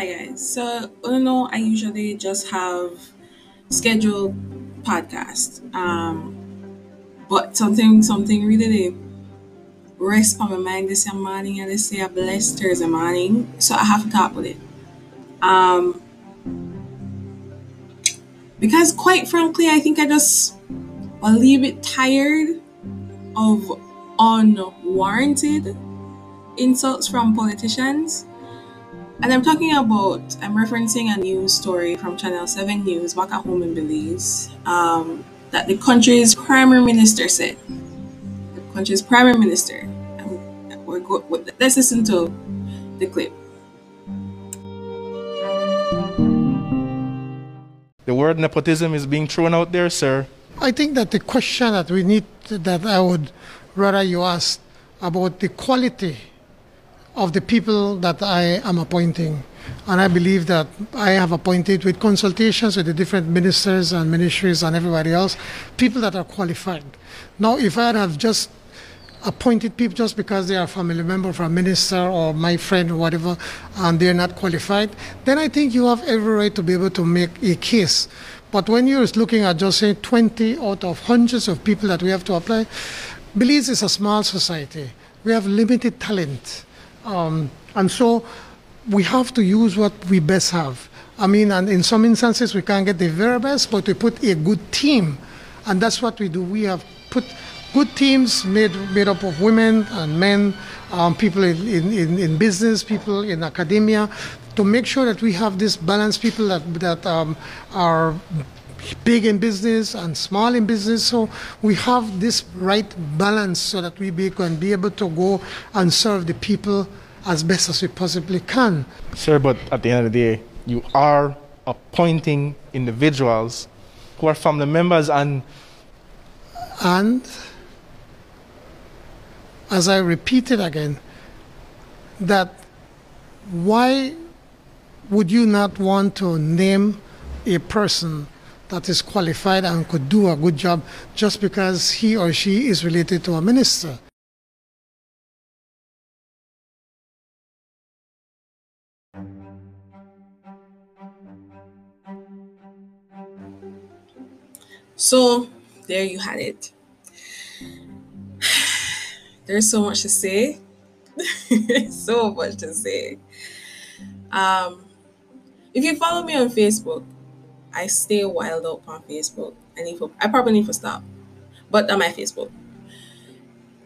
Hi guys. So, you know, I usually just have scheduled podcast. Um, but something, something really rest on my mind this morning and say a blessed Thursday morning. So I have to talk with it. Um, because quite frankly, I think I just a little bit tired of unwarranted insults from politicians. And I'm talking about, I'm referencing a news story from Channel 7 News back at home in Belize um, that the country's prime minister said. The country's prime minister. Um, we're go- let's listen to the clip. The word nepotism is being thrown out there, sir. I think that the question that we need, that I would rather you ask about the quality of the people that I am appointing. And I believe that I have appointed, with consultations with the different ministers and ministries and everybody else, people that are qualified. Now, if I have just appointed people just because they are a family member of a minister or my friend or whatever, and they're not qualified, then I think you have every right to be able to make a case. But when you're looking at just say 20 out of hundreds of people that we have to apply, Belize is a small society. We have limited talent. Um, and so we have to use what we best have. I mean, and in some instances we can't get the very best, but we put a good team. And that's what we do. We have put good teams made, made up of women and men, um, people in, in, in, business, people in academia, to make sure that we have this balanced people that, that um, are big in business and small in business. So we have this right balance so that we be, can be able to go and serve the people as best as we possibly can. Sir, but at the end of the day, you are appointing individuals who are family members and. And as I repeated again, that why would you not want to name a person that is qualified and could do a good job just because he or she is related to a minister. So, there you had it. There's so much to say. so much to say. Um, if you follow me on Facebook, I stay wild up on Facebook. I need to, I probably need to stop, but on my Facebook.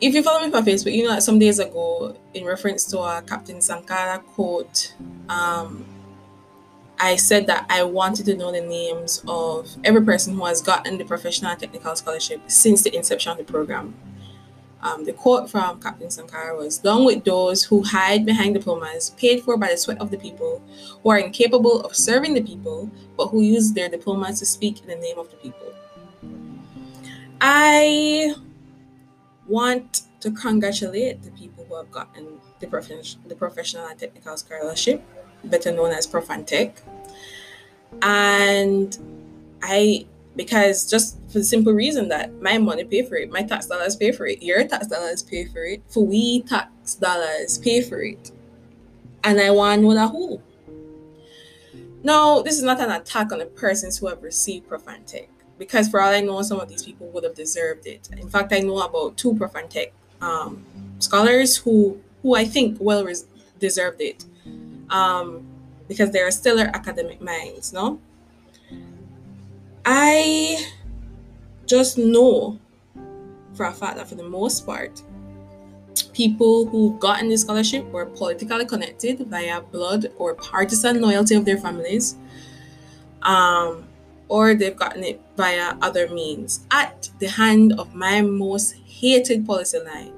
If you follow me on Facebook, you know that some days ago, in reference to a Captain Sankara quote, um, I said that I wanted to know the names of every person who has gotten the professional technical scholarship since the inception of the program. Um, the quote from Captain Sankara was Down with those who hide behind diplomas paid for by the sweat of the people, who are incapable of serving the people, but who use their diplomas to speak in the name of the people. I want to congratulate the people who have gotten the, prof- the professional and technical scholarship, better known as Profantech. And I because just for the simple reason that my money pay for it, my tax dollars pay for it, your tax dollars pay for it, for we tax dollars pay for it. And I want to know who. No, this is not an attack on the persons who have received Profantech, because for all I know, some of these people would have deserved it. In fact, I know about two Profantech um, scholars who who I think well res- deserved it, um, because they are stellar academic minds. No, I just know for a fact that for the most part, people who got in this scholarship were politically connected via blood or partisan loyalty of their families, um, or they've gotten it via other means at the hand of my most hated policy line,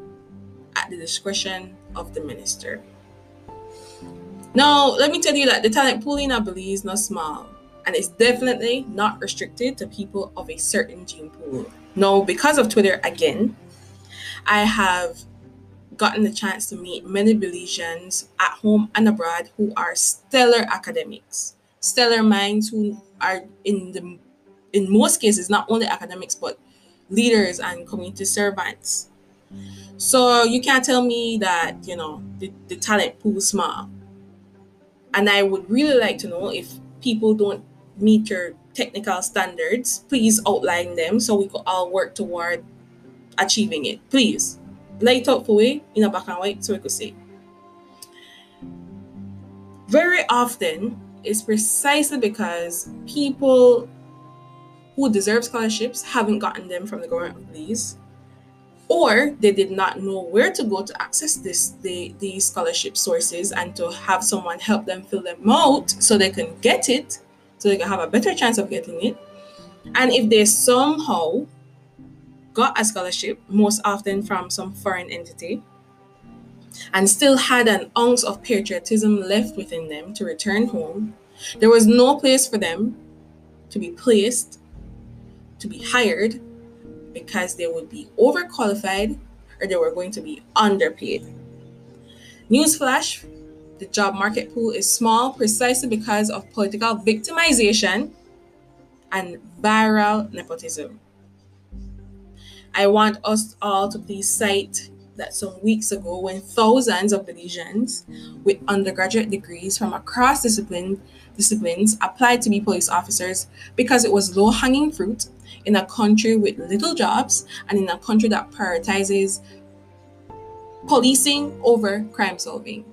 at the discretion of the minister. Now, let me tell you that the talent pool in Belize is not small and it's definitely not restricted to people of a certain gene pool. No, because of Twitter again, I have gotten the chance to meet many Belizeans at home and abroad who are stellar academics, stellar minds who are in the in most cases not only academics but leaders and community servants. So you can't tell me that you know the, the talent pool is small. And I would really like to know if people don't meet your technical standards, please outline them so we could all work toward achieving it. Please. Light up for me in a black and white so we could see. Very often, it's precisely because people who deserve scholarships haven't gotten them from the government these or they did not know where to go to access this the, these scholarship sources and to have someone help them fill them out so they can get it so they can have a better chance of getting it and if they somehow got a scholarship most often from some foreign entity and still had an ounce of patriotism left within them to return home there was no place for them to be placed to be hired because they would be overqualified or they were going to be underpaid. Newsflash the job market pool is small precisely because of political victimization and viral nepotism. I want us all to please cite that some weeks ago when thousands of Belizeans with undergraduate degrees from across discipline, disciplines applied to be police officers because it was low hanging fruit in a country with little jobs and in a country that prioritizes policing over crime solving.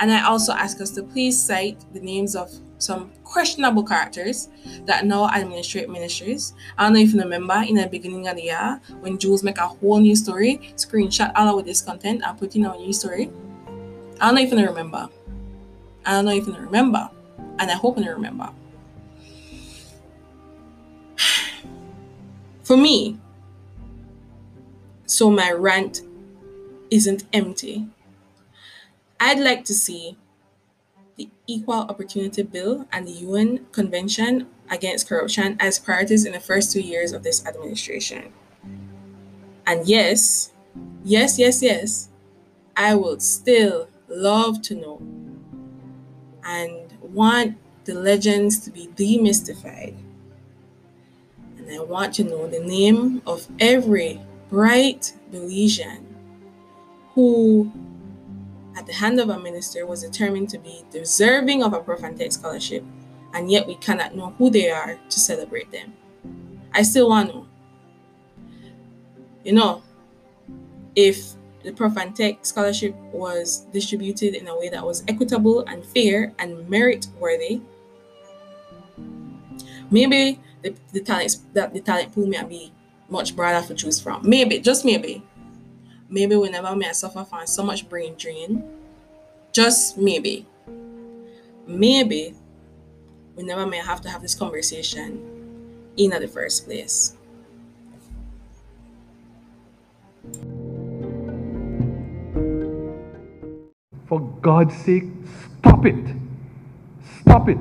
And I also ask us to please cite the names of some questionable characters that now administrate ministries. I don't know if you remember in the beginning of the year when Jules make a whole new story, screenshot all of this content and put in our new story. I don't know if you remember. I don't know if you remember. And I hope you remember. For me, so my rant isn't empty. I'd like to see the Equal Opportunity Bill and the UN Convention Against Corruption as priorities in the first two years of this administration. And yes, yes, yes, yes, I would still love to know and want the legends to be demystified and I want to know the name of every bright Belizean who, at the hand of a minister, was determined to be deserving of a Profantech scholarship, and yet we cannot know who they are to celebrate them. I still want to. You know, if the Profantech scholarship was distributed in a way that was equitable and fair and merit worthy, maybe the, the talents that the talent pool may be much broader to choose from. Maybe, just maybe. Maybe whenever may I suffer from so much brain drain, just maybe. Maybe whenever may I have to have this conversation in the first place. For God's sake, stop it. Stop it.